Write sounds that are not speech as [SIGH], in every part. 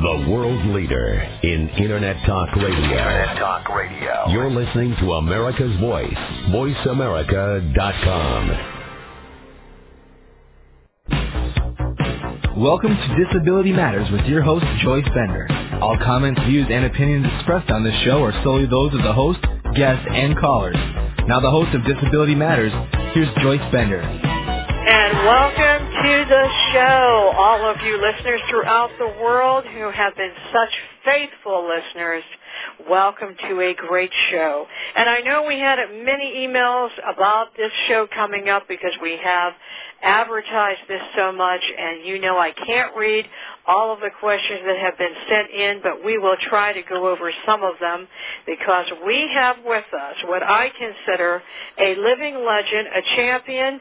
The world leader in Internet Talk Radio. Internet Talk Radio. You're listening to America's Voice. VoiceAmerica.com. Welcome to Disability Matters with your host, Joyce Bender. All comments, views, and opinions expressed on this show are solely those of the host, guests, and callers. Now the host of Disability Matters, here's Joyce Bender. And welcome to the show, all of you listeners throughout the world who have been such faithful listeners. Welcome to a great show. And I know we had many emails about this show coming up because we have advertised this so much and you know I can't read all of the questions that have been sent in, but we will try to go over some of them because we have with us what I consider a living legend, a champion,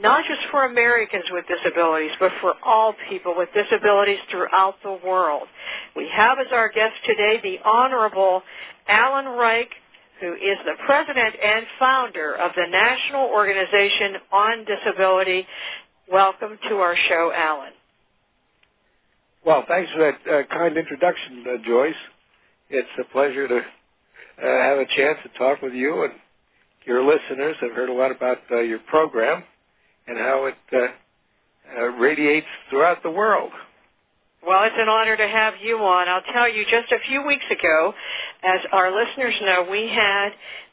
not just for Americans with disabilities, but for all people with disabilities throughout the world. We have as our guest today the Honorable Alan Reich, who is the president and founder of the National Organization on Disability. Welcome to our show, Alan. Well, thanks for that uh, kind introduction, uh, Joyce. It's a pleasure to uh, have a chance to talk with you and your listeners. I've heard a lot about uh, your program and how it uh, uh, radiates throughout the world. Well, it's an honor to have you on. I'll tell you, just a few weeks ago, as our listeners know, we had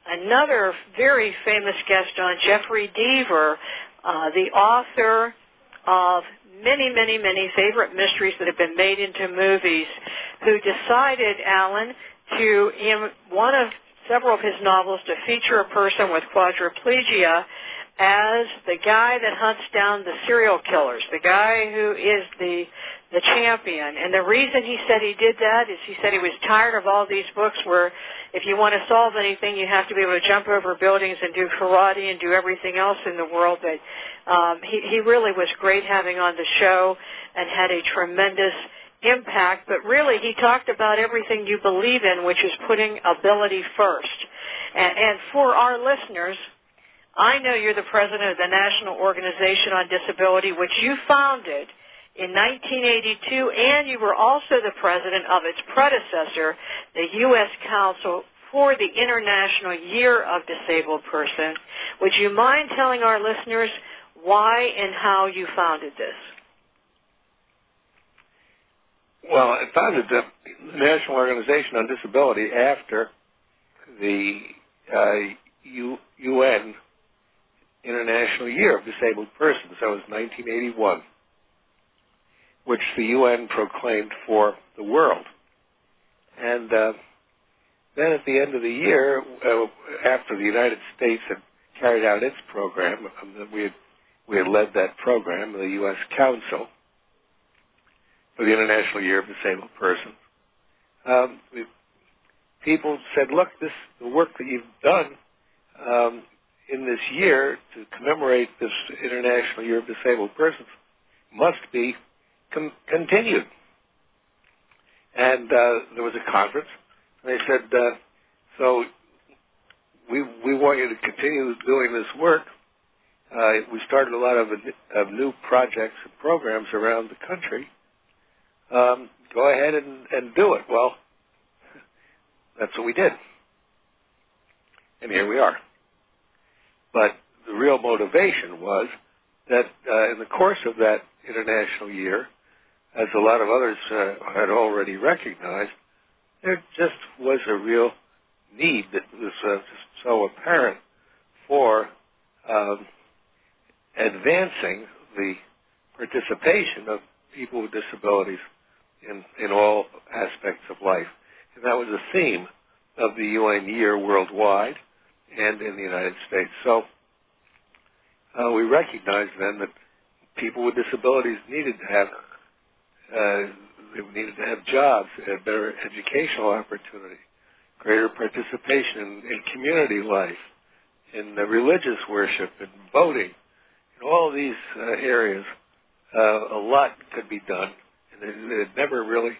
another very famous guest on, Jeffery Deaver, uh, the author of many, many, many favorite mysteries that have been made into movies, who decided, Alan, to, in one of several of his novels, to feature a person with quadriplegia as the guy that hunts down the serial killers, the guy who is the the champion. And the reason he said he did that is he said he was tired of all these books where if you want to solve anything, you have to be able to jump over buildings and do karate and do everything else in the world. But um, he, he really was great having on the show and had a tremendous impact. But really, he talked about everything you believe in, which is putting ability first. And, and for our listeners, I know you're the president of the National Organization on Disability, which you founded in 1982, and you were also the president of its predecessor, the U.S. Council for the International Year of Disabled Person. Would you mind telling our listeners why and how you founded this? Well, I founded the National Organization on Disability after the uh, U- UN International Year of Disabled Persons. That was 1981 which the UN proclaimed for the world. And uh, then at the end of the year, uh, after the United States had carried out its program, um, we had, we had led that program, the U.S. Council for the International Year of Disabled Persons. Um, people said, "Look, this the work that you've done um, in this year to commemorate this International Year of Disabled Persons must be com- continued. And uh, there was a conference. And they said, uh, so we we want you to continue doing this work. Uh, we started a lot of, of new projects and programs around the country. Um, go ahead and, and do it. Well, [LAUGHS] that's what we did. And here we are. But the real motivation was that uh, in the course of that international year, as a lot of others uh, had already recognized, there just was a real need that was uh, so apparent for um, advancing the participation of people with disabilities in, in all aspects of life. And that was a theme of the UN year worldwide and in the United States. So uh, we recognized then that people with disabilities needed to have uh, they needed to have jobs, had better educational opportunity, greater participation in, in community life, in religious worship, in voting, in all these uh, areas. Uh, a lot could be done, and it, it had never really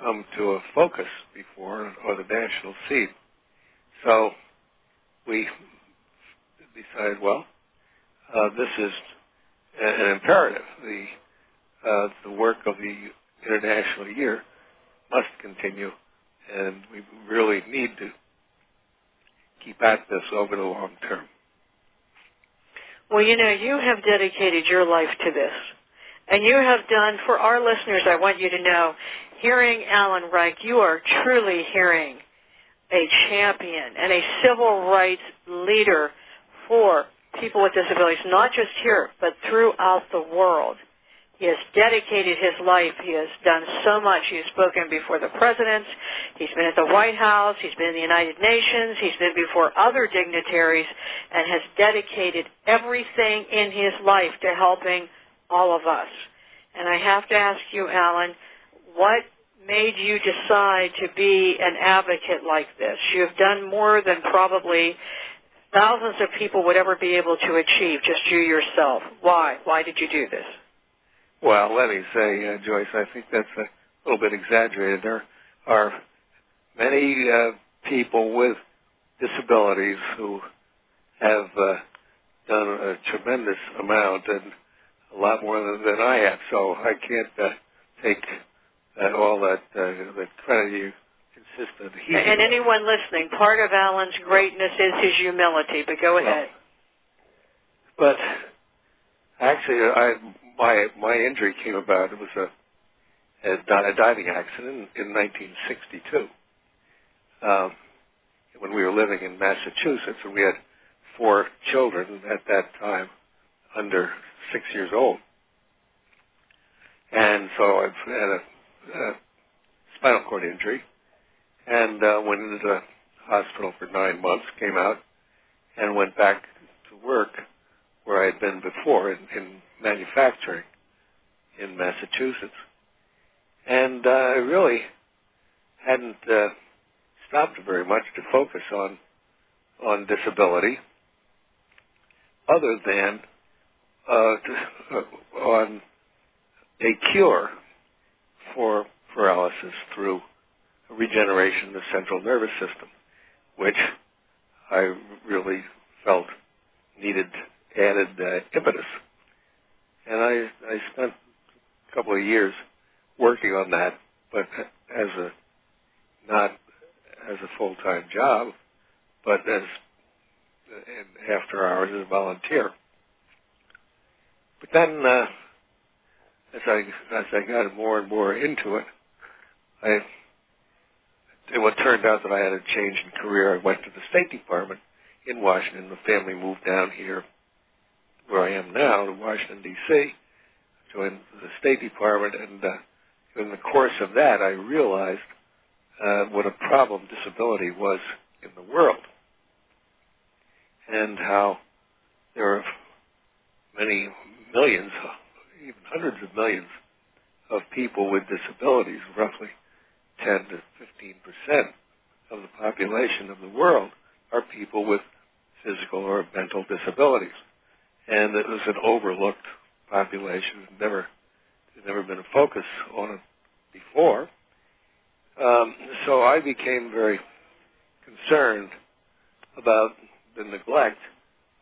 come to a focus before or the national scene. So we decided, well, uh, this is an imperative. The uh, the work of the International Year must continue, and we really need to keep at this over the long term. Well, you know, you have dedicated your life to this. And you have done, for our listeners, I want you to know, hearing Alan Reich, you are truly hearing a champion and a civil rights leader for people with disabilities, not just here, but throughout the world. He has dedicated his life. He has done so much. He has spoken before the presidents. He's been at the White House. He's been in the United Nations. He's been before other dignitaries and has dedicated everything in his life to helping all of us. And I have to ask you, Alan, what made you decide to be an advocate like this? You have done more than probably thousands of people would ever be able to achieve, just you yourself. Why? Why did you do this? Well, let me say, uh, Joyce, I think that's a little bit exaggerated. There are many uh, people with disabilities who have uh, done a tremendous amount and a lot more than, than I have. So I can't uh, take uh, all that uh, that credit you insist on. He, and anyone listening, part of Alan's greatness is his humility. But go ahead. Well, but actually, I my my injury came about. It was a a, a diving accident in 1962 um, when we were living in Massachusetts, and we had four children at that time under six years old. And so I've had a, a spinal cord injury, and uh, went into the hospital for nine months. Came out and went back to work where I had been before in, in manufacturing in Massachusetts. And uh, I really hadn't uh, stopped very much to focus on on disability, other than uh, to, [LAUGHS] on a cure for paralysis through regeneration of the central nervous system, which I really felt needed added uh, impetus. And I, I spent a couple of years working on that, but as a not as a full time job, but as in after hours as a volunteer. But then, uh, as I as I got more and more into it, I it what turned out that I had a change in career. I went to the State Department in Washington. The family moved down here where I am now, to Washington D.C. Joined the State Department, and uh, in the course of that, I realized uh, what a problem disability was in the world, and how there are many millions, even hundreds of millions, of people with disabilities, roughly 10 to 15 percent of the population of the world are people with physical or mental disabilities and it was an overlooked population. Never, had never been a focus on it before. Um, so I became very concerned about the neglect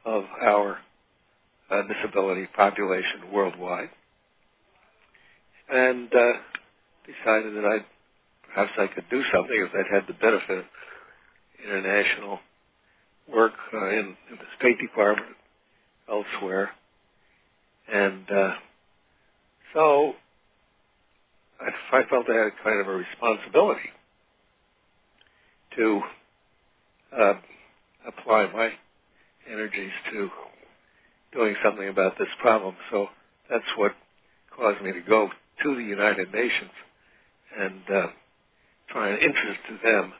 of our uh, disability population worldwide, and uh, decided that I perhaps I could do something if I'd had the benefit of international work uh, in, in the State Department elsewhere. And uh, so I, I felt I had kind of a responsibility to uh, apply my energies to doing something about this problem. So that's what caused me to go to the United Nations and uh, try and interest them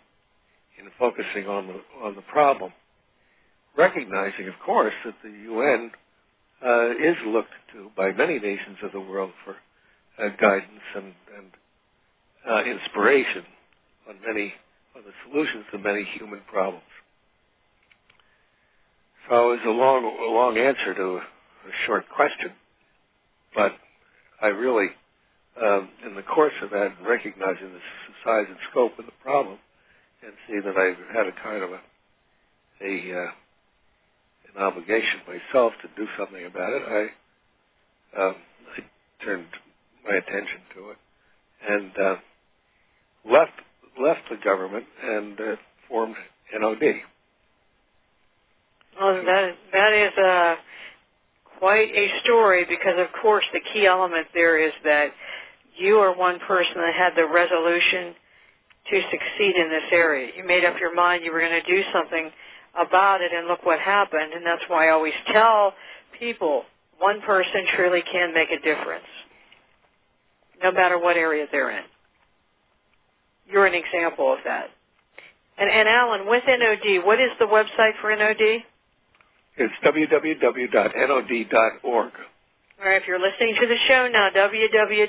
in focusing on the on the problem recognizing, of course, that the UN uh, is looked to by many nations of the world for uh, guidance and, and uh, inspiration on many on the solutions to many human problems. So it was a long, a long answer to a, a short question, but I really, um, in the course of that, recognizing the size and scope of the problem, and see that I had a kind of a, a uh, an obligation myself to do something about it, I, um, I turned my attention to it and uh, left left the government and uh, formed NOD. Well, that that is uh, quite a story because, of course, the key element there is that you are one person that had the resolution to succeed in this area. You made up your mind you were going to do something about it, and look what happened. And that's why I always tell people one person truly can make a difference, no matter what area they're in. You're an example of that. And, and Alan, with NOD, what is the website for NOD? It's www.nod.org. Right, if you're listening to the show now, www.nod.org.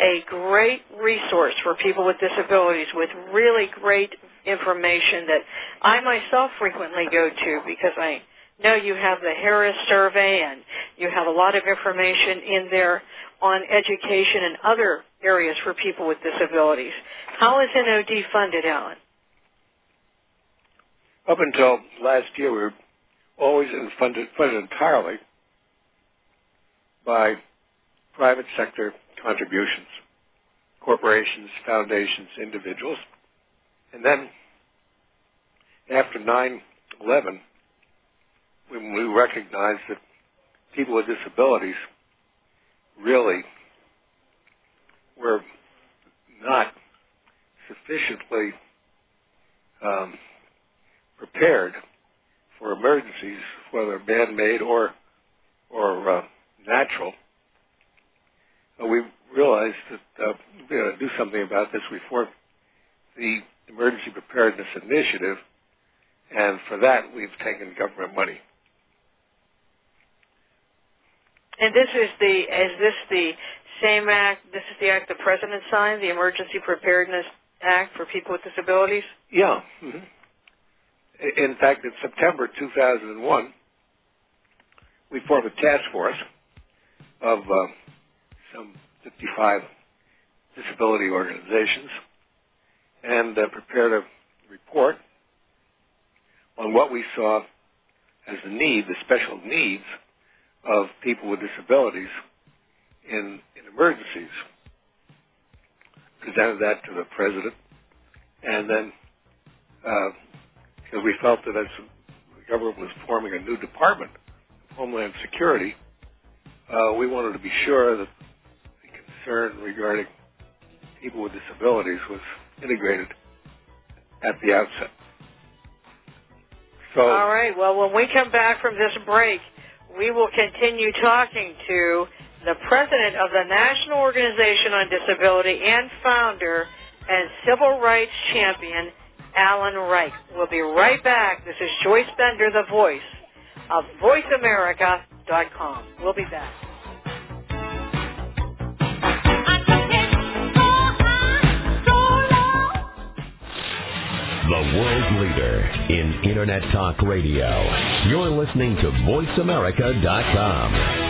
A great resource for people with disabilities with really great information that I myself frequently go to because I know you have the Harris survey and you have a lot of information in there on education and other areas for people with disabilities. How is NOD funded, Alan? Up until last year, we were always funded, funded entirely by private sector contributions, corporations, foundations, individuals. And then after 9-11, when we recognized that people with disabilities really were not sufficiently um, prepared for emergencies, whether man-made or or uh, natural. Uh, we realized that uh, we had to do something about this. We formed the Emergency Preparedness Initiative, and for that we've taken government money. And this is the is this the same act? This is the act the president signed, the Emergency Preparedness Act for people with disabilities. Yeah. Mm-hmm. In fact, in September 2001, we formed a task force of uh, some 55 disability organizations and uh, prepared a report on what we saw as the need, the special needs of people with disabilities in, in emergencies. Presented that to the president, and then uh, because we felt that as the government was forming a new department, Homeland Security, uh, we wanted to be sure that the concern regarding people with disabilities was integrated at the outset. So, all right. Well, when we come back from this break, we will continue talking to the president of the National Organization on Disability and founder and civil rights champion, Alan Reich. We'll be right back. This is Joyce Bender, the voice of VoiceAmerica.com. We'll be back. The world leader in Internet Talk Radio. You're listening to VoiceAmerica.com.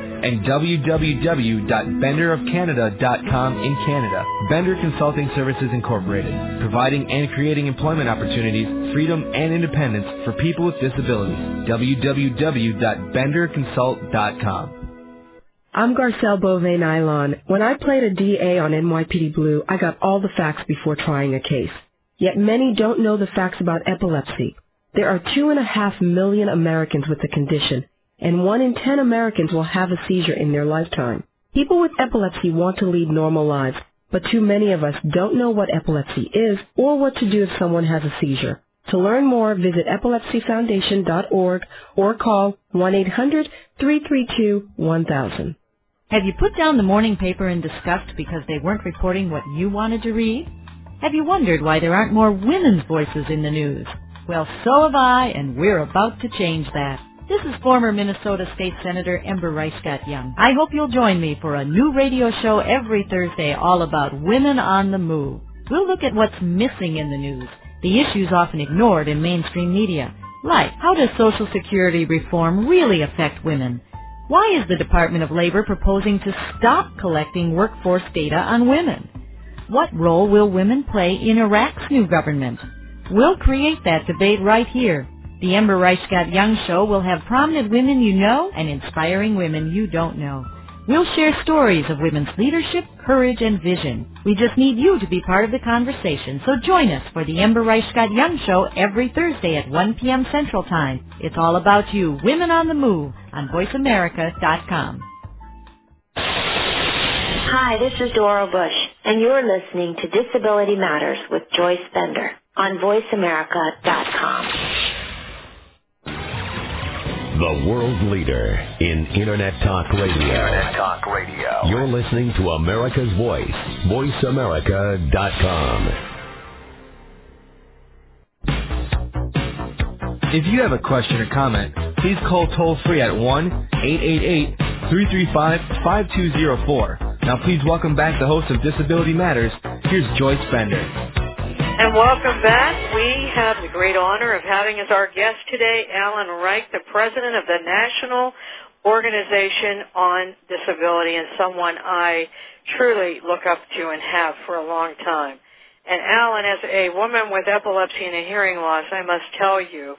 and www.benderofcanada.com in Canada. Bender Consulting Services Incorporated, providing and creating employment opportunities, freedom, and independence for people with disabilities. www.benderconsult.com. I'm Garcelle Beauvais Nilon. When I played a DA on NYPD Blue, I got all the facts before trying a case. Yet many don't know the facts about epilepsy. There are two and a half million Americans with the condition, and one in ten Americans will have a seizure in their lifetime. People with epilepsy want to lead normal lives, but too many of us don't know what epilepsy is or what to do if someone has a seizure. To learn more, visit epilepsyfoundation.org or call 1-800-332-1000. Have you put down the morning paper in disgust because they weren't reporting what you wanted to read? Have you wondered why there aren't more women's voices in the news? Well, so have I, and we're about to change that. This is former Minnesota State Senator Ember Reichgott Junge. I hope you'll join me for a new radio show every Thursday all about women on the move. We'll look at what's missing in the news, the issues often ignored in mainstream media, like how does Social Security reform really affect women? Why is the Department of Labor proposing to stop collecting workforce data on women? What role will women play in Iraq's new government? We'll create that debate right here. The Ember Reichgott Junge Show will have prominent women you know and inspiring women you don't know. We'll share stories of women's leadership, courage, and vision. We just need you to be part of the conversation, so join us for the Ember Reichgott Junge Show every Thursday at 1 p.m. Central Time. It's all about you, Women on the Move, on VoiceAmerica.com. Hi, this is Dora Bush, and you're listening to Disability Matters with Joyce Bender on VoiceAmerica.com. The world leader in Internet Talk Radio. Internet Talk Radio. You're listening to America's Voice. VoiceAmerica.com. If you have a question or comment, please call toll free at 1 888 335 5204. Now, please welcome back the host of Disability Matters. Here's Joyce Bender. And welcome back. We have the great honor of having as our guest today Alan Reich, the president of the National Organization on Disability, and someone I truly look up to and have for a long time. And Alan, as a woman with epilepsy and a hearing loss, I must tell you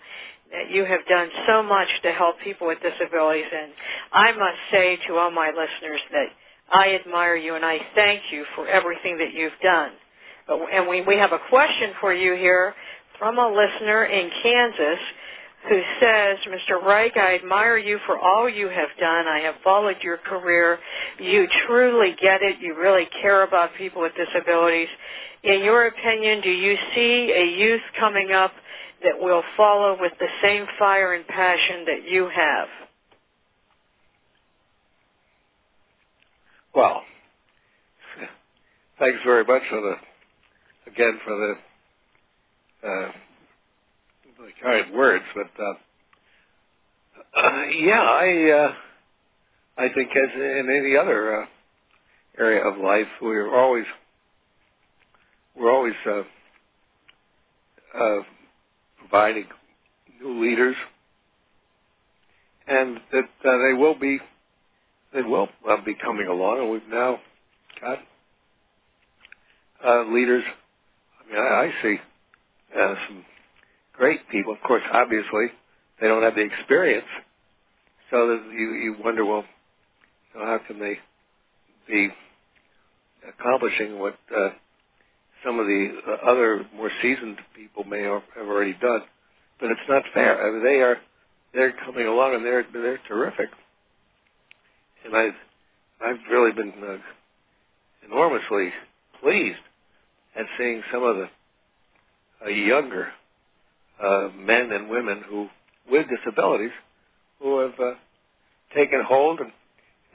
that you have done so much to help people with disabilities. And I must say to all my listeners that I admire you and I thank you for everything that you've done. And we, we have a question for you here from a listener in Kansas who says, Mr. Reich, I admire you for all you have done. I have followed your career. You truly get it. You really care about people with disabilities. In your opinion, do you see a youth coming up that will follow with the same fire and passion that you have? Well, thanks very much for the again for the uh, the words, but uh, uh, [CLEARS THROAT] yeah, I uh, I think as in any other uh, area of life, we're always we're always uh, providing new leaders, and that they will be they will be coming along, and we've now got leaders I I, see uh, some great people. Of course, obviously, they don't have the experience, so you you wonder, well, know, how can they be accomplishing what uh, some of the uh, other more seasoned people may have already done? But it's not fair. I mean, they are they're coming along and they're they're terrific, and I've I've really been uh, enormously pleased and seeing some of the uh, younger uh, men and women who, with disabilities, who have uh, taken hold and,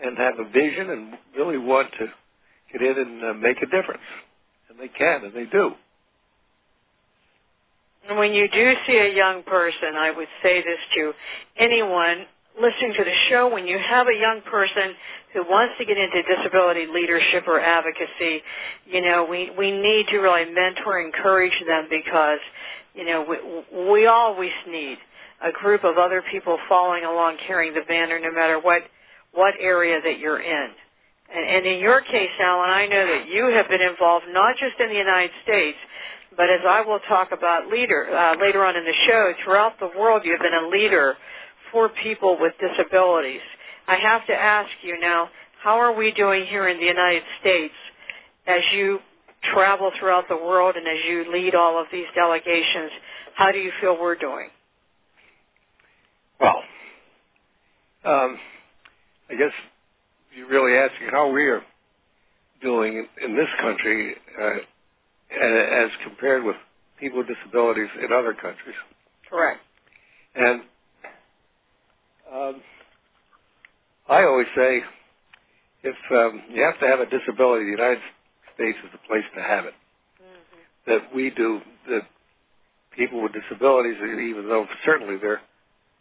and have a vision and really want to get in and uh, make a difference. And they can, and they do. And when you do see a young person, I would say this to anyone listening to the show, when you have a young person who wants to get into disability leadership or advocacy, you know, we, we need to really mentor encourage them because, you know, we, we always need a group of other people following along carrying the banner no matter what, what area that you're in. And, and in your case, Alan, I know that you have been involved not just in the United States, but as I will talk about uh, later on in the show, throughout the world you have been a leader for people with disabilities. I have to ask you now, how are we doing here in the United States as you travel throughout the world and as you lead all of these delegations? How do you feel we're doing? Well, um, I guess you're really asking how we are doing in, in this country uh, as compared with people with disabilities in other countries. Correct. And um, I always say if um, you have to have a disability, the United States is the place to have it. Mm-hmm. That we do that people with disabilities, even though certainly there are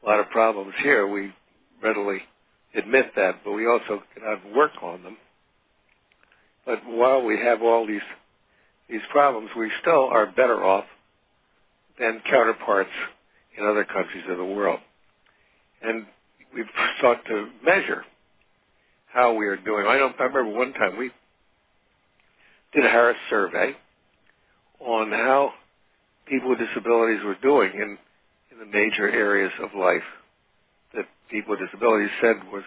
a lot of problems here, we readily admit that, but we also cannot work on them. But while we have all these these problems, we still are better off than counterparts in other countries of the world. And we've sought to measure how we are doing. I don't. I remember one time we did a Harris survey on how people with disabilities were doing in in the major areas of life that people with disabilities said was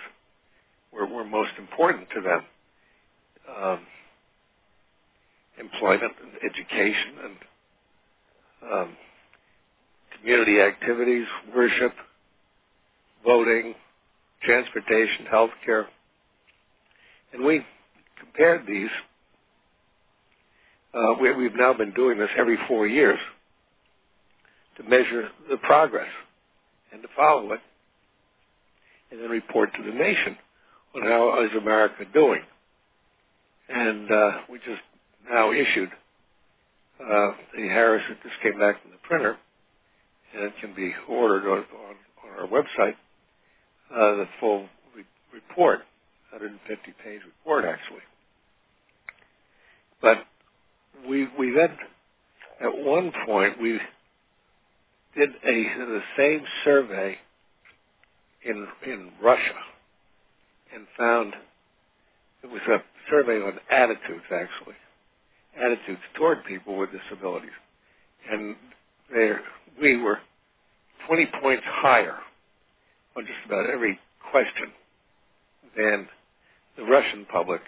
were, were most important to them. Um, employment, and education, and um, community activities, worship, voting, transportation, health care. And we compared these. Uh, we, we've now been doing this every four years to measure the progress and to follow it and then report to the nation on how is America doing. And uh, we just now issued uh, the Harris that just came back from the printer, and it can be ordered on, on, on our website. Uh, the full re- report, 150 page report actually. But we we then at one point we did a the same survey in in Russia and found it was a survey on attitudes actually attitudes toward people with disabilities and there we were 20 points higher on just about every question than the Russian public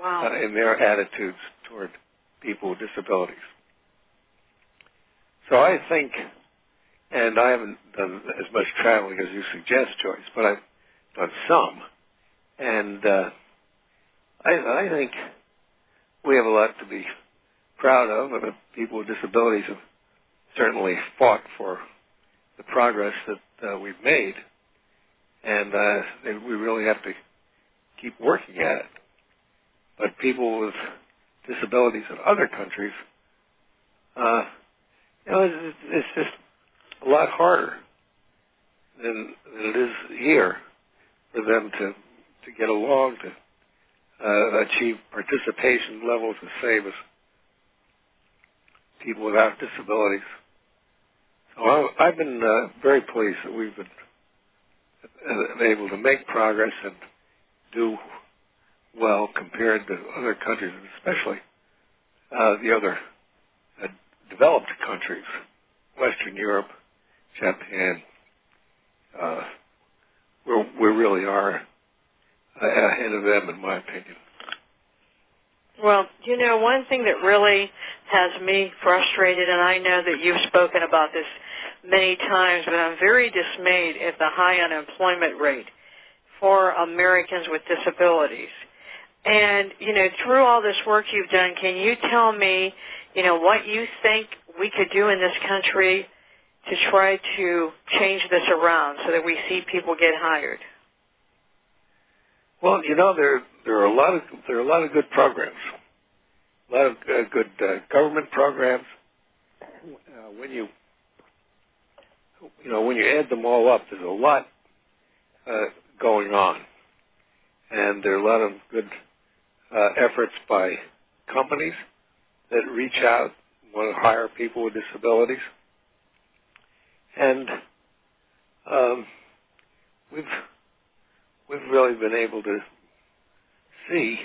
wow. uh, in their attitudes toward people with disabilities. So I think, and I haven't done as much traveling as you suggest, Joyce, but I've done some, and uh, I, I think we have a lot to be proud of, and people with disabilities have certainly fought for the progress that uh, we've made, and uh, we really have to keep working at it. But people with disabilities in other countries, uh, you know, it's, it's just a lot harder than, than it is here for them to to get along to uh, achieve participation levels the same as people without disabilities. So I've been uh, very pleased that we've been uh, able to make progress and do well compared to other countries, especially uh, the other uh, developed countries, Western Europe, Japan. Uh, we we really are ahead of them, in my opinion. Well, you know, one thing that really has me frustrated, and I know that you've spoken about this many times, but I'm very dismayed at the high unemployment rate for Americans with disabilities. And, you know, through all this work you've done, can you tell me, you know, what you think we could do in this country to try to change this around so that we see people get hired? Well, you know, there there are a lot of there are a lot of good programs, a lot of uh, good uh, government programs. Uh, when you you know when you add them all up, there's a lot uh, going on, and there are a lot of good uh, efforts by companies that reach out, want to hire people with disabilities, and um, we've we've really been able to see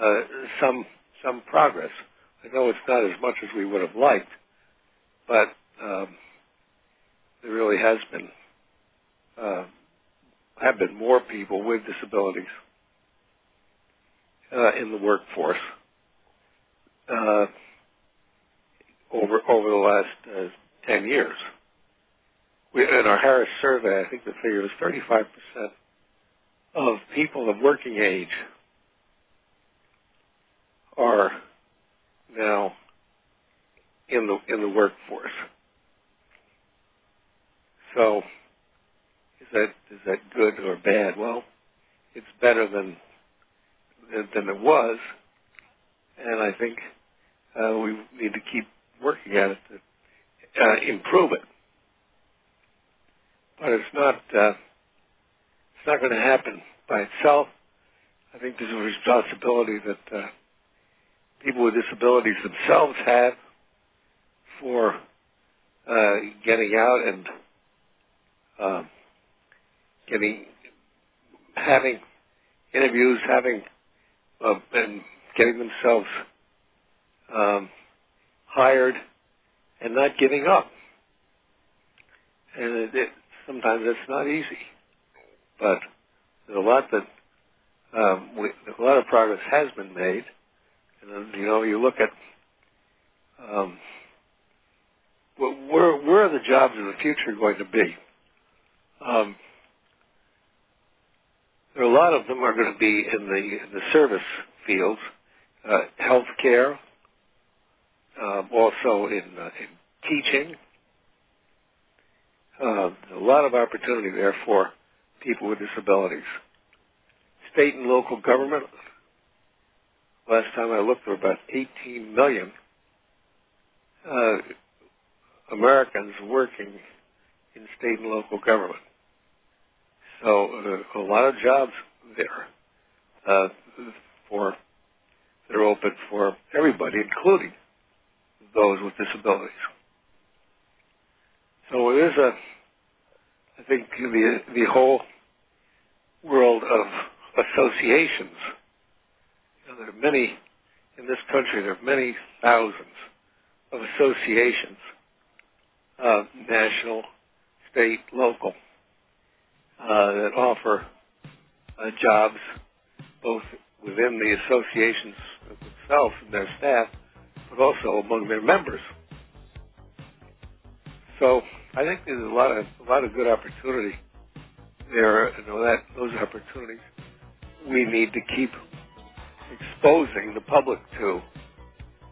uh, some some progress. I know it's not as much as we would have liked, but um, there really has been uh, have been more people with disabilities uh, in the workforce uh, over over the last uh, ten years. We, in our Harris survey, I think the figure was 35 percent of people of working age are now in the in the workforce. So that is that good or bad? Well, it's better than than it was, and I think uh, we need to keep working at it to uh, improve it. But it's not uh, it's not going to happen by itself. I think there's a responsibility that uh, people with disabilities themselves have for uh, getting out and uh, getting having interviews, having uh, and getting themselves um, hired, and not giving up. And it, it, sometimes it's not easy, but there's a lot that um, we, a lot of progress has been made. And you know, you look at um, where where are the jobs of the future going to be? Um, a lot of them are going to be in the the service fields, uh, healthcare, uh, also in, uh, in teaching. Uh, a lot of opportunity there for people with disabilities. State and local government. Last time I looked, there were about 18 million uh, Americans working in state and local government. So uh, a lot of jobs there uh, for that are open for everybody, including those with disabilities. So it is a, I think the the whole world of associations. You know, there are many in this country. There are many thousands of associations, uh, national, state, local, uh, that offer uh, jobs both within the associations themselves and their staff, but also among their members. So I think there's a lot of a lot of good opportunity there. You know that those opportunities we need to keep exposing the public to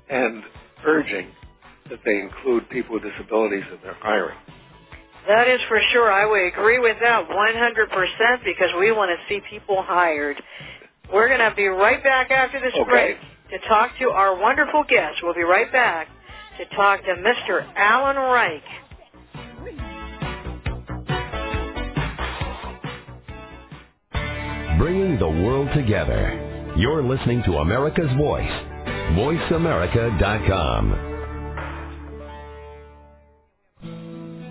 and urging that they include people with disabilities in their hiring. That is for sure. I would agree with that 100% because we want to see people hired. We're going to be right back after this okay. break to talk to our wonderful guest. We'll be right back to talk to Mr. Alan Reich. Bringing the world together. You're listening to America's Voice. VoiceAmerica.com.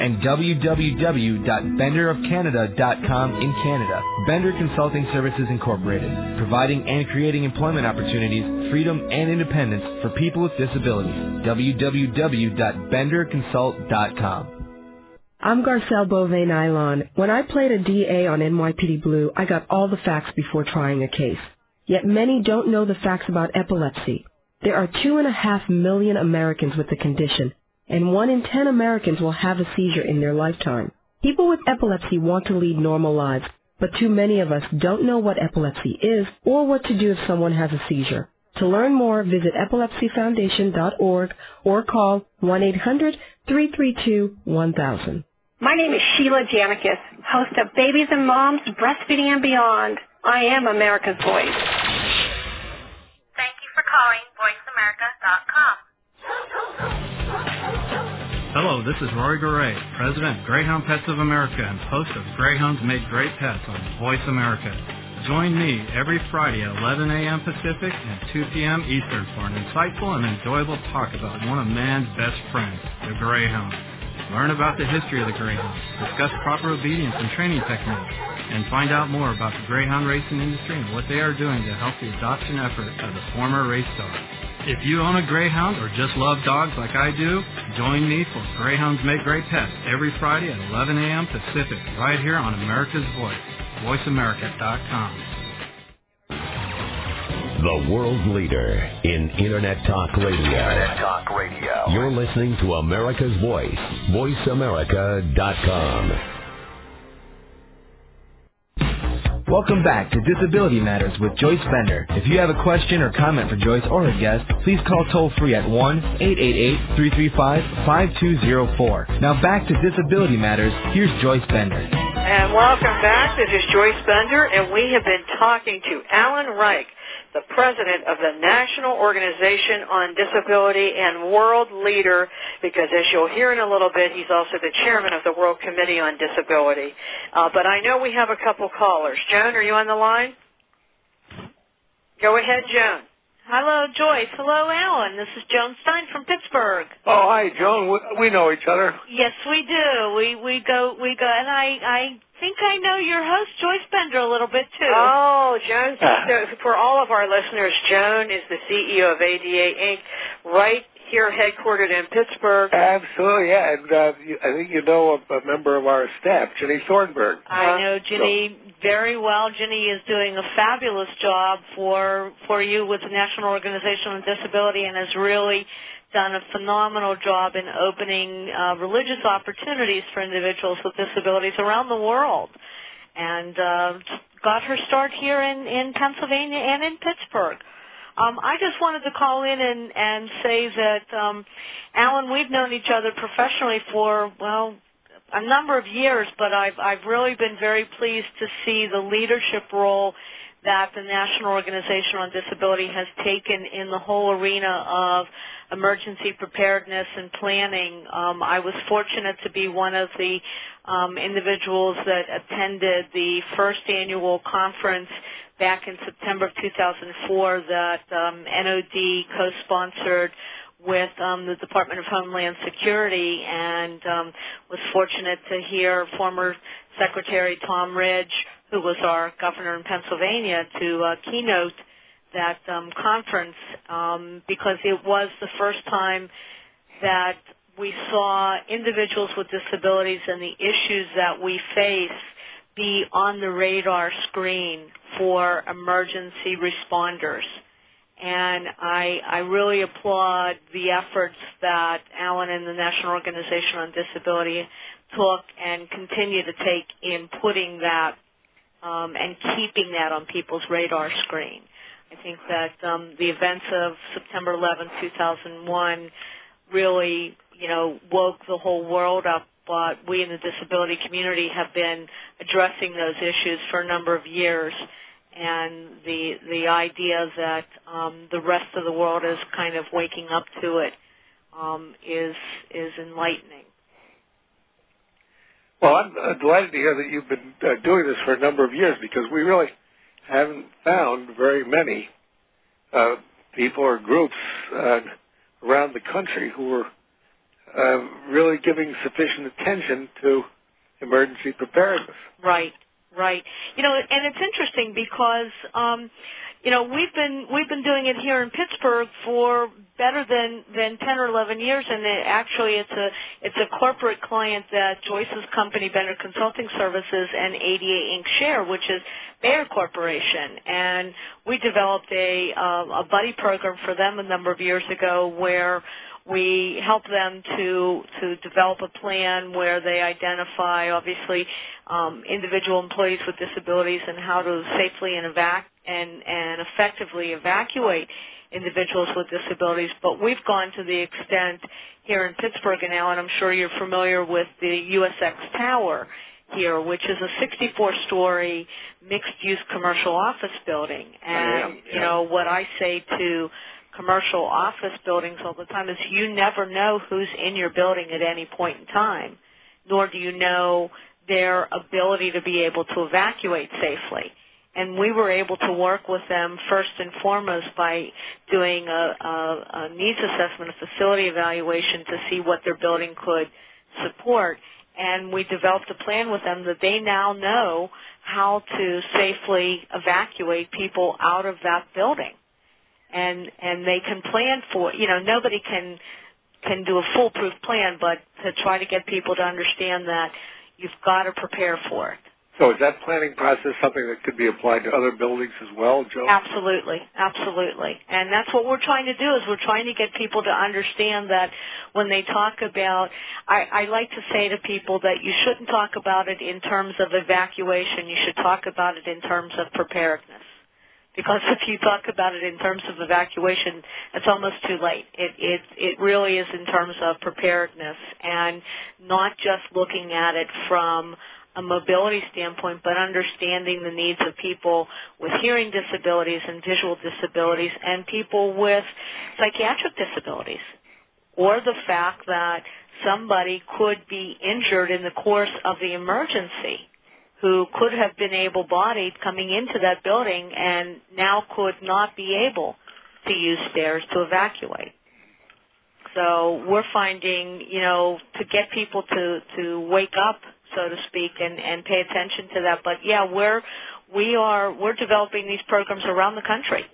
and www.benderofcanada.com in Canada. Bender Consulting Services Incorporated, providing and creating employment opportunities, freedom, and independence for people with disabilities. www.benderconsult.com. I'm Garcelle Beauvais Nilon. When I played a DA on NYPD Blue, I got all the facts before trying a case. Yet many don't know the facts about epilepsy. There are two and a half million Americans with the condition, and one in ten Americans will have a seizure in their lifetime. People with epilepsy want to lead normal lives, but too many of us don't know what epilepsy is or what to do if someone has a seizure. To learn more, visit epilepsyfoundation.org or call 1-800-332-1000. My name is Sheila Janikis, host of Babies and Moms, Breastfeeding and Beyond. I am America's Voice. Thank you for calling VoiceAmerica.com. Hello, this is Rory Goree, President of Greyhound Pets of America and host of Greyhounds Make Great Pets on Voice America. Join me every Friday at 11 a.m. Pacific and 2 p.m. Eastern for an insightful and enjoyable talk about one of man's best friends, the Greyhound. Learn about the history of the Greyhound, discuss proper obedience and training techniques, and find out more about the Greyhound racing industry and what they are doing to help the adoption effort of the former race dogs. If you own a Greyhound or just love dogs like I do, join me for Greyhounds Make Great Pets every Friday at 11 a.m. Pacific, right here on America's Voice, voiceamerica.com. The world leader in Internet Talk Radio. Internet Talk Radio. You're listening to America's Voice, voiceamerica.com. Welcome back to Disability Matters with Joyce Bender. If you have a question or comment for Joyce or her guest, please call toll free at 1-888-335-5204. Now back to Disability Matters. Here's Joyce Bender. And welcome back. This is Joyce Bender, and we have been talking to Alan Reich, the president of the National Organization on Disability and world leader, because as you'll hear in a little bit, he's also the chairman of the World Committee on Disability. Uh, but I know we have a couple callers. Joan, are you on the line? Go ahead, Joan. Hello, Joyce. Hello, Alan. This is Joan Stein from Pittsburgh. Oh, hi, Joan. We, we know each other. Yes, we do. We we go we go, and I I think I know your host, Joyce Bender, a little bit too. Oh, Joan. [SIGHS] So for all of our listeners, Joan is the CEO of ADA Inc. Right here, headquartered in Pittsburgh. Absolutely, yeah. And uh, you, I think you know a, a member of our staff, Jenny Thornburgh. I know Ginny very well. Ginny is doing a fabulous job for for you with the National Organization on Disability and has really done a phenomenal job in opening uh, religious opportunities for individuals with disabilities around the world. And uh, got her start here in, in Pennsylvania and in Pittsburgh. Um, I just wanted to call in and, and say that, um, Alan, we've known each other professionally for, well, a number of years, but I've, I've really been very pleased to see the leadership role that the National Organization on Disability has taken in the whole arena of emergency preparedness and planning. Um, I was fortunate to be one of the um, individuals that attended the first annual conference back in September of 2004 that um, NOD co-sponsored with um, the Department of Homeland Security and um, was fortunate to hear former Secretary Tom Ridge, who was our governor in Pennsylvania, to uh, keynote that um, conference um, because it was the first time that we saw individuals with disabilities and the issues that we face be on the radar screen for emergency responders. And I, I really applaud the efforts that Alan and the National Organization on Disability took and continue to take in putting that um, and keeping that on people's radar screen. I think that um, the events of September 11, 2001 really, you know, woke the whole world up but we in the disability community have been addressing those issues for a number of years and the the idea that um, the rest of the world is kind of waking up to it um, is is enlightening. Well, I'm uh, delighted to hear that you've been uh, doing this for a number of years because we really haven't found very many uh, people or groups uh, around the country who are uh, really giving sufficient attention to emergency preparedness. Right, right. You know, and it's interesting because um, you know we've been we've been doing it here in Pittsburgh for better than than 10 or 11 years, and it, actually it's a it's a corporate client that Joyce's company, Bender Consulting Services, and ADA Inc. share, which is Bayer Corporation, and we developed a uh, a buddy program for them a number of years ago where we help them to to develop a plan where they identify obviously um, individual employees with disabilities and how to safely and evac and and effectively evacuate individuals with disabilities. But we've gone to the extent here in Pittsburgh now, and I'm sure you're familiar with the USX Tower here, which is a 64-story mixed-use commercial office building. And yeah. you know what I say to commercial office buildings all the time is you never know who's in your building at any point in time, nor do you know their ability to be able to evacuate safely. And we were able to work with them first and foremost by doing a, a, a needs assessment, a facility evaluation to see what their building could support. And we developed a plan with them that they now know how to safely evacuate people out of that building. And and they can plan for you know nobody can can do a foolproof plan, but to try to get people to understand that you've got to prepare for it. So is that planning process something that could be applied to other buildings as well, Joe? Absolutely, absolutely. And that's what we're trying to do is we're trying to get people to understand that when they talk about, I, I like to say to people that you shouldn't talk about it in terms of evacuation. You should talk about it in terms of preparedness. Because if you talk about it in terms of evacuation, it's almost too late. It it it really is in terms of preparedness and not just looking at it from a mobility standpoint, but understanding the needs of people with hearing disabilities and visual disabilities and people with psychiatric disabilities. Or the fact that somebody could be injured in the course of the emergency who could have been able-bodied coming into that building and now could not be able to use stairs to evacuate. So we're finding, you know, to get people to, to wake up so to speak, and, and pay attention to that. But yeah, we're we are we're developing these programs around the country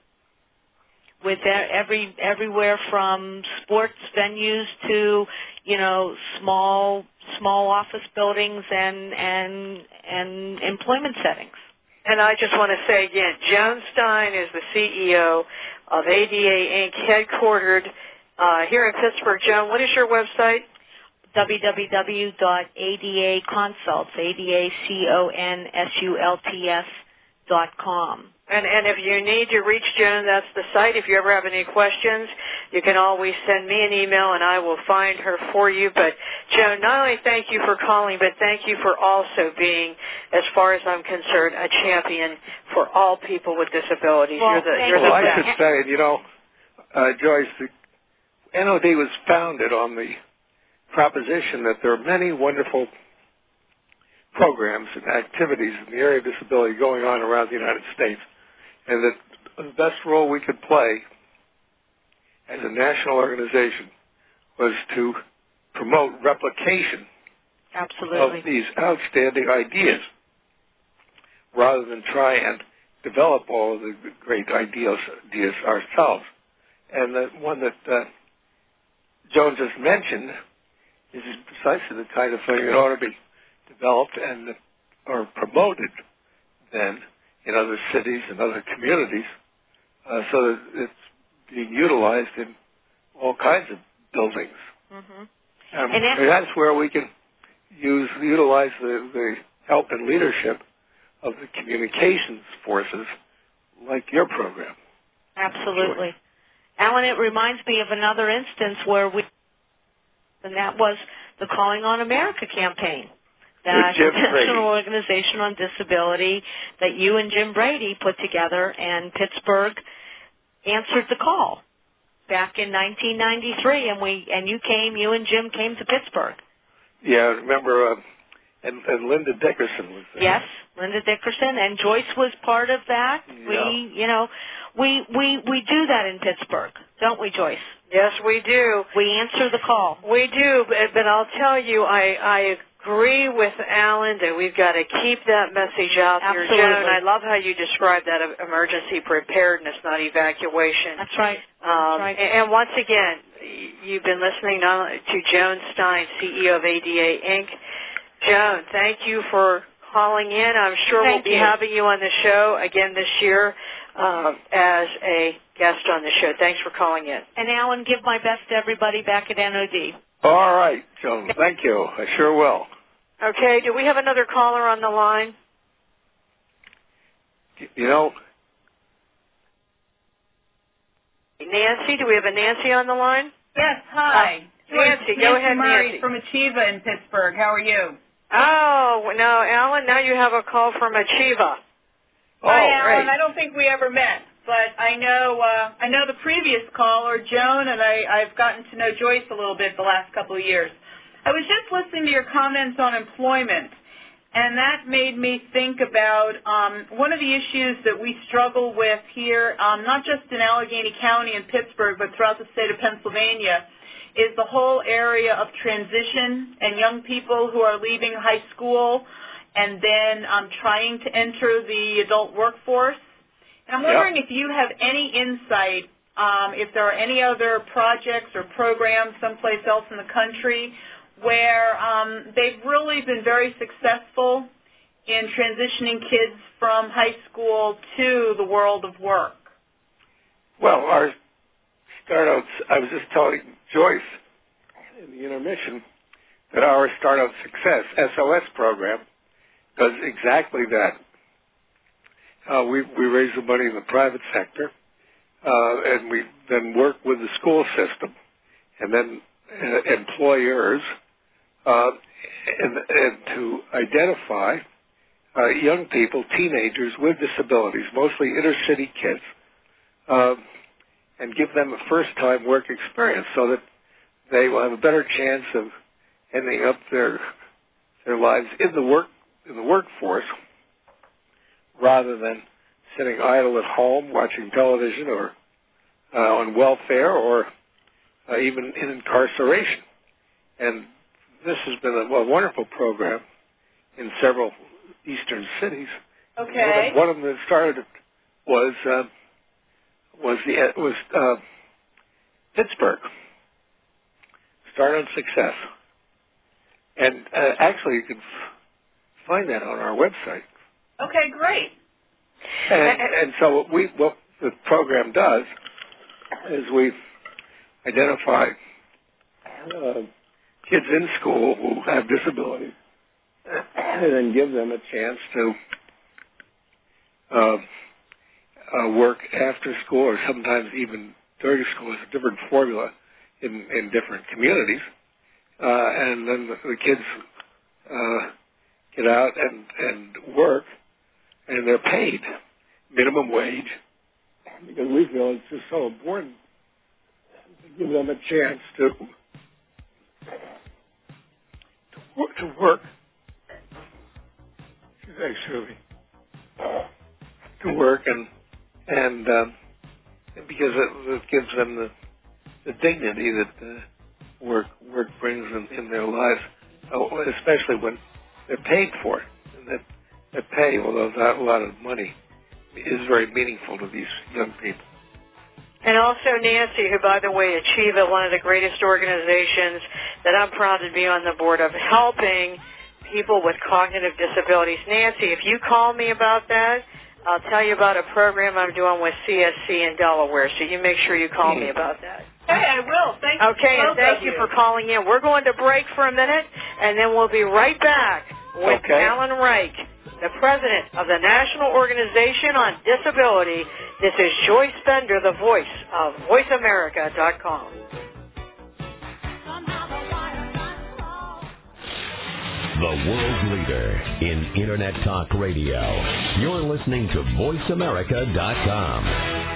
with every everywhere from sports venues to you know small small office buildings and and and employment settings. And I just want to say again, Joan Stein is the CEO of ADA Inc., headquartered uh, here in Pittsburgh. Joan, what is your website? www.adaconsults, A-D-A-C-O-N-S-U-L-T-S dot com. And, and if you need to reach Joan, that's the site. If you ever have any questions, you can always send me an email and I will find her for you. But Joan, not only thank you for calling, but thank you for also being, as far as I'm concerned, a champion for all people with disabilities. Well, you're the, thank you're well, the I should say, you know, uh, Joyce, the NOD was founded on the proposition that there are many wonderful programs and activities in the area of disability going on around the United States, and that the best role we could play as a national organization was to promote replication Absolutely. of these outstanding ideas rather than try and develop all of the great ideas, ideas ourselves. And the one that uh, Joan just mentioned is precisely the kind of thing that ought to be developed and or promoted then in other cities and other communities uh, so that it's being utilized in all kinds of buildings. hmm Um, And that- and that's where we can use utilize the, the help and leadership of the communications forces like your program. Absolutely. Alan, it reminds me of another instance where we, and that was the Calling on America campaign. That With Jim National Brady. Organization on Disability that you and Jim Brady put together and Pittsburgh answered the call back in 1993 and we and you came you and Jim came to Pittsburgh. Yeah, remember, uh, and, and Linda Dickerson was there. Yes, Linda Dickerson and Joyce was part of that. Yeah. We, you know, we we we do that in Pittsburgh, don't we, Joyce? Yes, we do. We answer the call. We do, but, but I'll tell you, I, I agree with Alan that we've got to keep that message out there. Absolutely. Joan, I love how you describe that emergency preparedness, not evacuation. That's right. Um, right. and, once again, you've been listening to Joan Stein, CEO of ADA Inc. Joan, thank you for calling in. I'm sure Thank we'll be you. having you on the show again this year um, as a guest on the show. Thanks for calling in. And Alan, give my best to everybody back at NOD. All right, Joan. Thank you. I sure will. Okay, do we have another caller on the line? You know, Nancy, do we have a Nancy on the line? Yes, hi. Uh, Nancy, go ahead, Murray Nancy. from Achieva in Pittsburgh. How are you? Oh, no, Alan, now you have a call from Achieva. oh, hi, Alan. great. I don't think we ever met, but I know uh, I know the previous caller, Joan, and I, I've gotten to know Joyce a little bit the last couple of years. I was just listening to your comments on employment, and that made me think about um, one of the issues that we struggle with here, um, not just in Allegheny County and Pittsburgh, but throughout the state of Pennsylvania, is the whole area of transition and young people who are leaving high school and then um, trying to enter the adult workforce. And I'm wondering if you have any insight, um, if there are any other projects or programs someplace else in the country where um, they've really been very successful in transitioning kids from high school to the world of work. Well, our startups, I was just telling Joyce in the intermission that our Start on Success SOS program does exactly that. Uh, we, we raise the money in the private sector, uh, and we then work with the school system, and then uh, employers, uh, and, and to identify uh, young people, teenagers with disabilities, mostly inner city kids, uh, and give them a first-time work experience so that they will have a better chance of ending up their their lives in the work in the workforce rather than sitting idle at home watching television or uh, on welfare or uh, even in incarceration. And this has been a, a wonderful program in several eastern cities. Okay. One of, one of them that started was uh, was the was uh, Pittsburgh. Start on Success, and uh, actually you can f- find that on our website. Okay, great. And, and so what we what the program does is we identify uh, kids in school who have disabilities, and then give them a chance to uh, uh, work after school, or sometimes even during school. It's a different formula in in different communities, uh, and then the, the kids uh, get out and and work and they're paid minimum wage because we feel it's just so important to give them a chance to to work. To work. Me. To work and and um, because it, it gives them the the dignity that uh, work work brings in, in their lives, oh, especially when they're paid for it, and that that pay, although not a lot of money, is very meaningful to these young people. And also Nancy, who by the way Achieva, one of the greatest organizations that I'm proud to be on the board of, helping people with cognitive disabilities. Nancy, if you call me about that, I'll tell you about a program I'm doing with CSC in Delaware. So you make sure you call me hmm. about that. Hey, I will. Thank you. Okay, and thank of you for calling in. We're going to break for a minute, and then we'll be right back with Okay. Alan Reich, the president of the National Organization on Disability. This is Joyce Bender, the voice of VoiceAmerica.com. The world leader in Internet Talk Radio. You're listening to VoiceAmerica.com.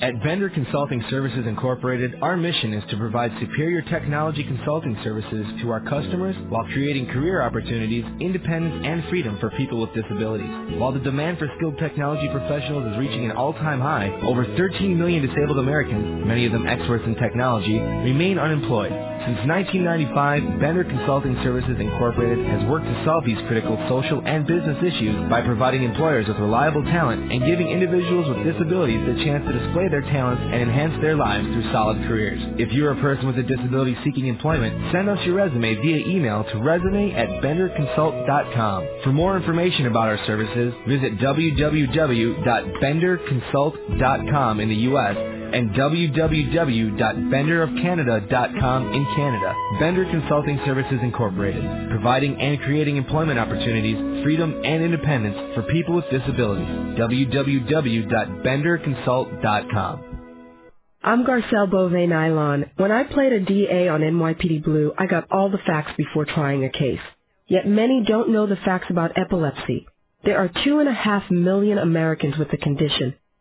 At Bender Consulting Services Incorporated, our mission is to provide superior technology consulting services to our customers while creating career opportunities, independence, and freedom for people with disabilities. While the demand for skilled technology professionals is reaching an all-time high, over 13 million disabled Americans, many of them experts in technology, remain unemployed. Since 1995, Bender Consulting Services Incorporated has worked to solve these critical social and business issues by providing employers with reliable talent and giving individuals with disabilities the chance to display their talents and enhance their lives through solid careers. If you're a person with a disability seeking employment, send us your resume via email to resume at benderconsult.com. For more information about our services, visit www.benderconsult.com in the U.S. and www.benderofcanada.com in Canada. Bender Consulting Services Incorporated, providing and creating employment opportunities, freedom, and independence for people with disabilities. www.benderconsult.com. I'm Garcelle Beauvais Nilon. When I played a DA on NYPD Blue, I got all the facts before trying a case. Yet many don't know the facts about epilepsy. There are two and a half million Americans with the condition,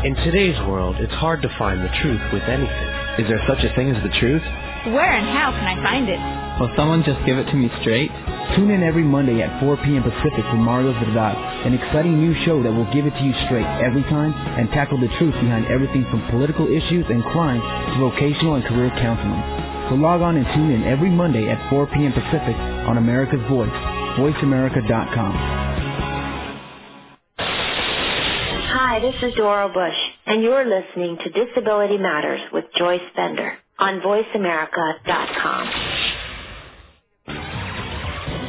In today's world, it's hard to find the truth with anything. Is there such a thing as the truth? Where and how can I find it? Will someone just give it to me straight? Tune in every Monday at 4 p.m. Pacific with Mario Verdad, an exciting new show that will give it to you straight every time and tackle the truth behind everything from political issues and crime to vocational and career counseling. So log on and tune in every Monday at 4 p.m. Pacific on America's Voice, voiceamerica.com. Hi, this is Dora Bush, and you're listening to Disability Matters with Joyce Bender on VoiceAmerica.com.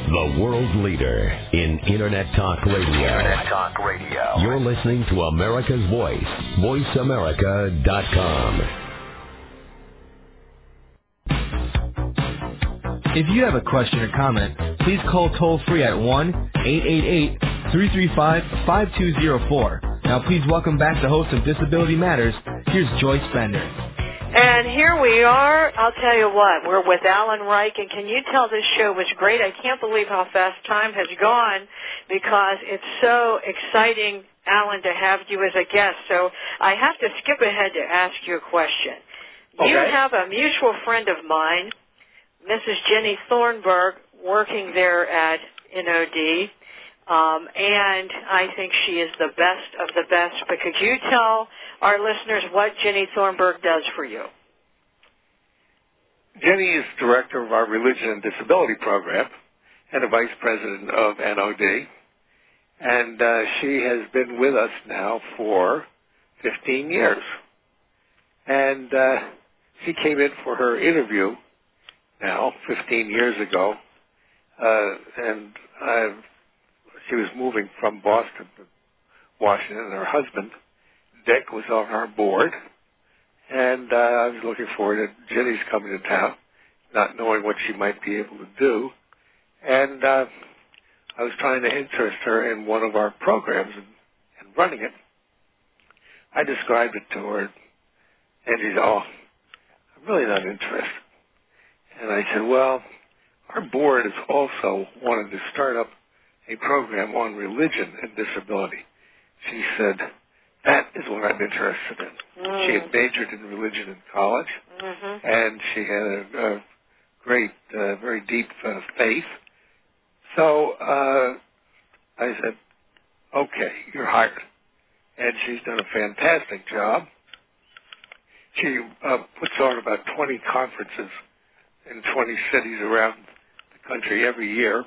The world leader in Internet Talk Radio. Internet Talk Radio. You're listening to America's Voice, voiceamerica.com. If you have a question or comment, please call toll free at 1-888-335-5204. Now please welcome back the host of Disability Matters. Here's Joyce Bender. And here we are. I'll tell you what, we're with Alan Reich, and can you tell this show was great? I can't believe how fast time has gone because it's so exciting, Alan, to have you as a guest. So I have to skip ahead to ask you a question. Okay. You have a mutual friend of mine, Mrs. Jenny Thornburgh, working there at NOD. Um, and I think she is the best of the best. But could you tell our listeners what Jenny Thornburgh does for you? Jenny is director of our Religion and Disability Program and a vice president of NOD. And uh, she has been with us now for 15 years. And uh, she came in for her interview now, 15 years ago. Uh, and i she was moving from Boston to Washington, and her husband, Dick, was on our board. And uh, I was looking forward to Jenny's coming to town, not knowing what she might be able to do. And uh, I was trying to interest her in one of our programs and, and running it. I described it to her, and she said, "Oh, I'm really not interested." And I said, "Well, our board has also wanted to start up a program on religion and disability." She said, "That is what I'm interested in." Mm. She had majored in religion in college, Mm-hmm. and she had a, a great, uh, very deep uh, faith. So uh, I said, "Okay, you're hired." And she's done a fantastic job. She uh, puts on about 20 conferences in 20 cities around the country every year,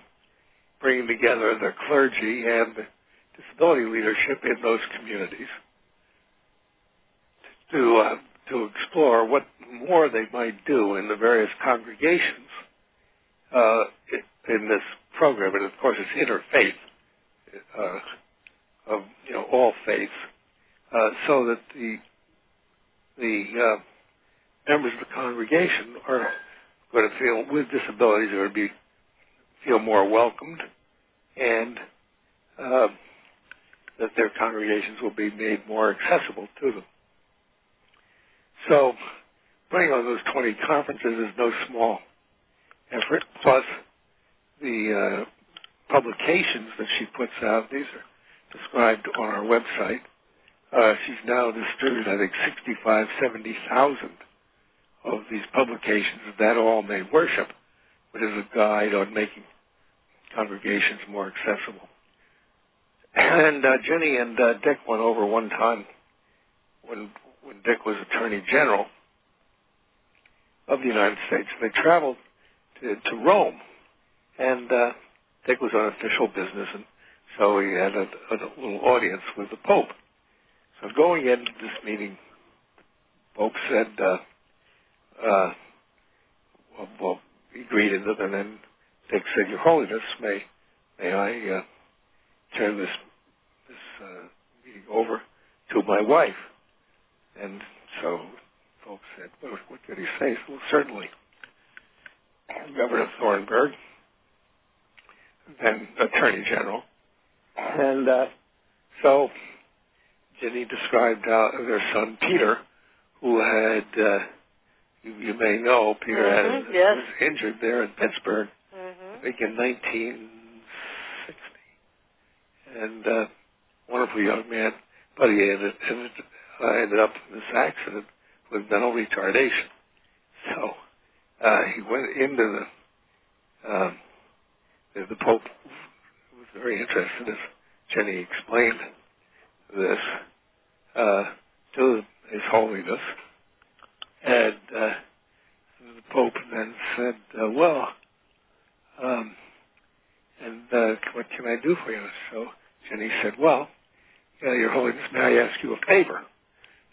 bringing together the clergy and disability leadership in those communities to uh, to explore what more they might do in the various congregations uh, in this program, and of course it's interfaith uh, of you know all faiths, uh, so that the the uh, members of the congregation are going to feel with disabilities are going to be feel more welcomed, and uh, that their congregations will be made more accessible to them. So, putting on those 20 conferences is no small effort. Plus, the uh, publications that she puts out, these are described on our website. Uh, she's now distributed, I think, 65, 70,000 of these publications. That all may worship, but is a guide on making congregations more accessible. And uh, Jenny and uh, Dick went over one time when when Dick was Attorney General of the United States. They traveled to, to Rome, and uh, Dick was on official business, and so he had a, a little audience with the Pope. So going into this meeting, the Pope said, uh, uh, well, well, he greeted them, and then Dick said, Your Holiness, may may I uh, turn this this uh, meeting over to my wife? And so folks said, well, what could he say? Well, certainly. Governor Thornburgh, then Attorney General. And uh, so Jenny described uh, their son Peter, who had, uh, you, you may know, Peter Mhm, had yes. was injured there in Pittsburgh, think in 1960, and uh, wonderful young man, but he ended, ended, uh, ended up in this accident with mental retardation. So uh, he went into the, um, the the Pope was very interested as Jenny explained this uh, to His Holiness, and uh, the Pope then said, uh, "Well, um, and uh, what can I do for you?" So Jenny said, "Well, yeah, Your Holiness, may I ask you a favor?"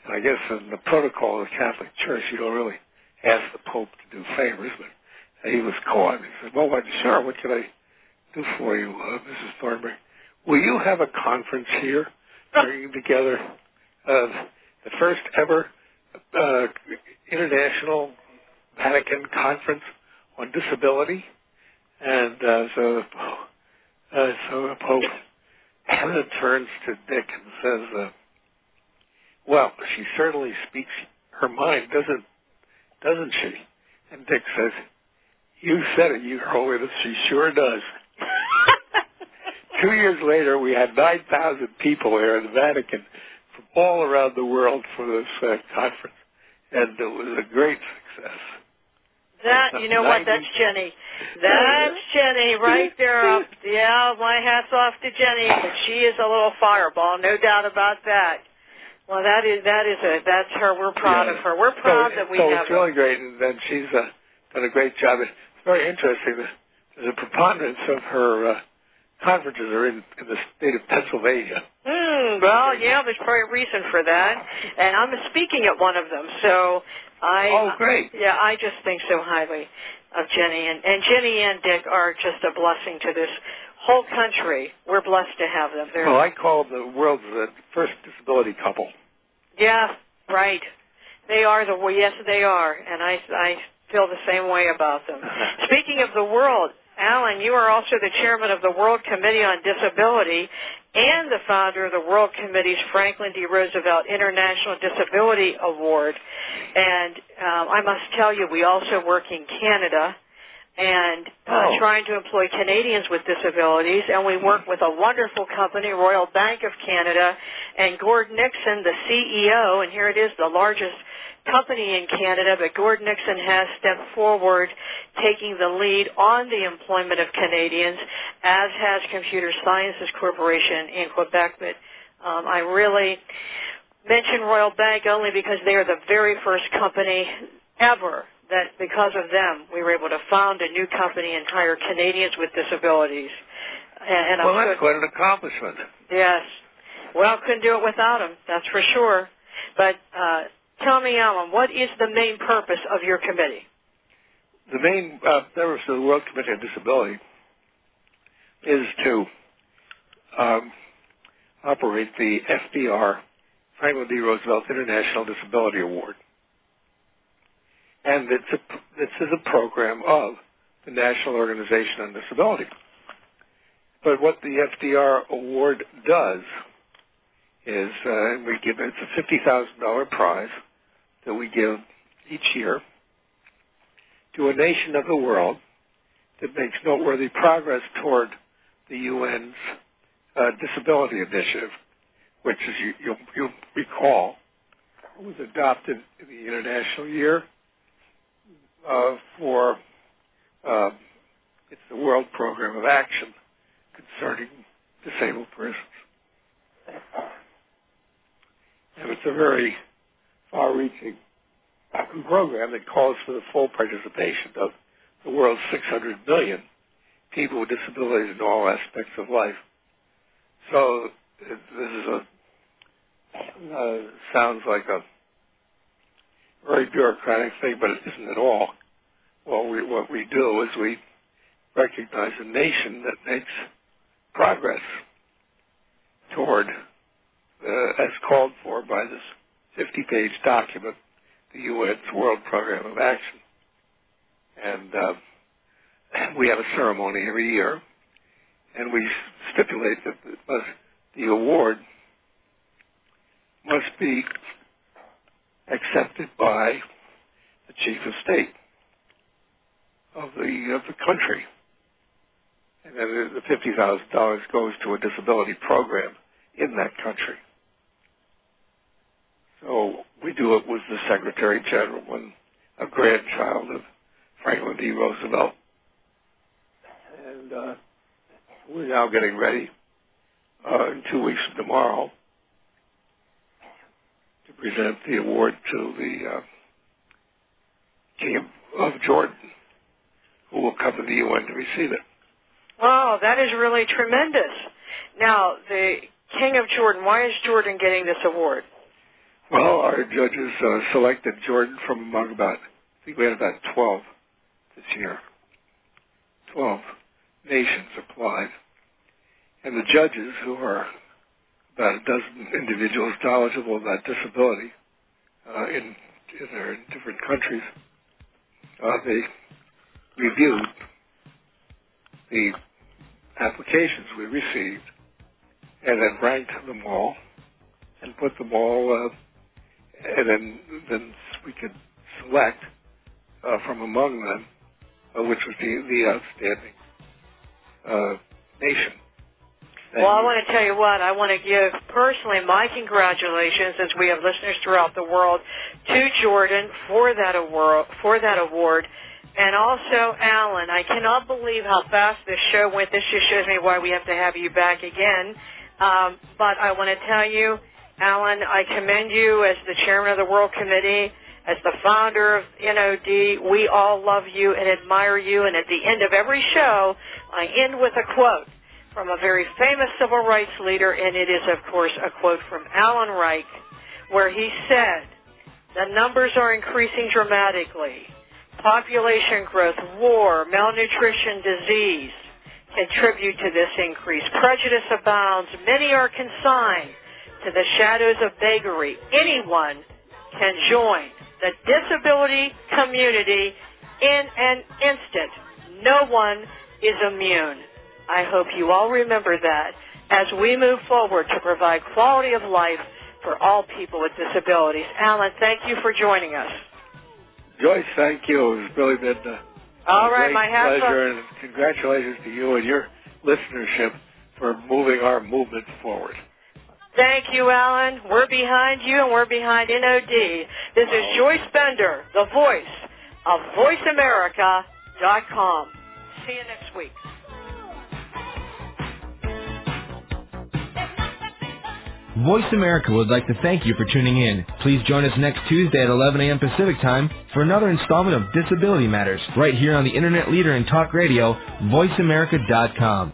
And I guess in the protocol of the Catholic Church, you don't really ask the Pope to do favors, but he was caught. He said, "Well, what, sure. What can I do for you, uh, Mrs. Thornburgh? Will you have a conference here, bringing together uh, the first ever uh, international Vatican conference on disability?" And uh, so, uh, so the Pope [COUGHS] turns to Dick and says. Uh, well, she certainly speaks her mind, doesn't doesn't she? And Dick says, You said it, Your Holiness, she sure does. [LAUGHS] Two years later, we had 9,000 people here in the Vatican from all around the world for this uh, conference, and it was a great success. That you know what? That's Jenny. That's Jenny right there. Up. Yeah, my hats off to Jenny. But she is a little fireball, no doubt about that. Well, that is that is a that's her. We're proud Yeah. of her. We're proud so, that we so have it's her. really great, and, and she's uh, done a great job. It's very interesting. that There's a preponderance of her uh, conferences are in, in the state of Pennsylvania. Hmm, well, yeah, there's probably a reason for that. And I'm speaking at one of them, so I. Oh, great. Yeah, I just think so highly of Jenny, and and Jenny and Dick are just a blessing to this whole country. We're blessed to have them. They're, Well, I call the world's the first disability couple. yeah, right. They are the well, yes, they are, and I I feel the same way about them. [LAUGHS] Speaking of the world, Alan, you are also the chairman of the World Committee on Disability and the founder of the World Committee's Franklin D. Roosevelt International Disability Award. And um, I must tell you, we also work in Canada and uh, Oh. trying to employ Canadians with disabilities. And we work with a wonderful company, Royal Bank of Canada, and Gord Nixon, the CEO, and here it is, the largest company in Canada, but Gord Nixon has stepped forward taking the lead on the employment of Canadians, as has Computer Sciences Corporation in Quebec. But um, I really mention Royal Bank only because they are the very first company ever that because of them we were able to found a new company and hire Canadians with disabilities. And, and well, I'm that's quite an accomplishment. Yes. Well, couldn't do it without them, that's for sure. But uh, tell me, Alan, what is the main purpose of your committee? The main uh, purpose of the World Committee on Disability is to um, operate the FDR, Franklin D. Roosevelt International Disability Award. And it's a, this is a program of the National Organization on Disability. But what the FDR award does is uh, we give it's a fifty thousand dollar prize that we give each year to a nation of the world that makes noteworthy progress toward the UN's uh, disability initiative, which, as you, you'll, you'll recall, was adopted in the International Year uh, for uh, it's the World Program of Action concerning disabled persons. And it's a very far-reaching program that calls for the full participation of the world's 600 million people with disabilities in all aspects of life. So this is a uh, sounds like a very bureaucratic thing, but it isn't at all. What we what we do is we recognize a nation that makes progress toward, uh, as called for by this 50-page document, the UN's World Program of Action. And uh, [CLEARS THROAT] we have a ceremony every year and we stipulate that must, the award must be accepted by the chief of state of the of the country, and then the fifty thousand dollars goes to a disability program in that country. So we do it with the Secretary General and a grandchild of Franklin D. Roosevelt, and uh, we're now getting ready uh, in two weeks from tomorrow to present the award to the uh, King of, of Jordan, who will come to the UN to receive it. Wow, that is really tremendous. Now, the King of Jordan, why is Jordan getting this award? Well, our judges uh, selected Jordan from among about, I think we had about 12 this year. 12 nations applied. And the judges, who are about a dozen individuals knowledgeable about disability uh, in, in their different countries, uh, they reviewed the applications we received and then ranked them all and put them all, uh, and then then we could select uh, from among them uh, which was the, the outstanding uh, nation. Well, I want to tell you what, I want to give personally my congratulations, since we have listeners throughout the world, to Jordan for that award, for that award. And also, Alan, I cannot believe how fast this show went. This just shows me why we have to have you back again. Um, but I want to tell you, Alan, I commend you as the chairman of the World Committee, as the founder of NOD. We all love you and admire you. And at the end of every show, I end with a quote from a very famous civil rights leader, and it is, of course, a quote from Alan Reich, where he said, the numbers are increasing dramatically. Population growth, war, malnutrition, disease contribute to this increase. Prejudice abounds. Many are consigned to the shadows of beggary. Anyone can join the disability community in an instant. No one is immune. I hope you all remember that as we move forward to provide quality of life for all people with disabilities. Alan, thank you for joining us. Joyce, thank you. It's really been uh, a, all a right, my pleasure, and congratulations to you and your listenership for moving our movement forward. Thank you, Alan. We're behind you, and we're behind NOD. This is Joyce Bender, the voice of VoiceAmerica.com. See you next week. Voice America would like to thank you for tuning in. Please join us next Tuesday at 11 a.m. Pacific Time for another installment of Disability Matters right here on the internet leader in talk radio, voiceamerica.com.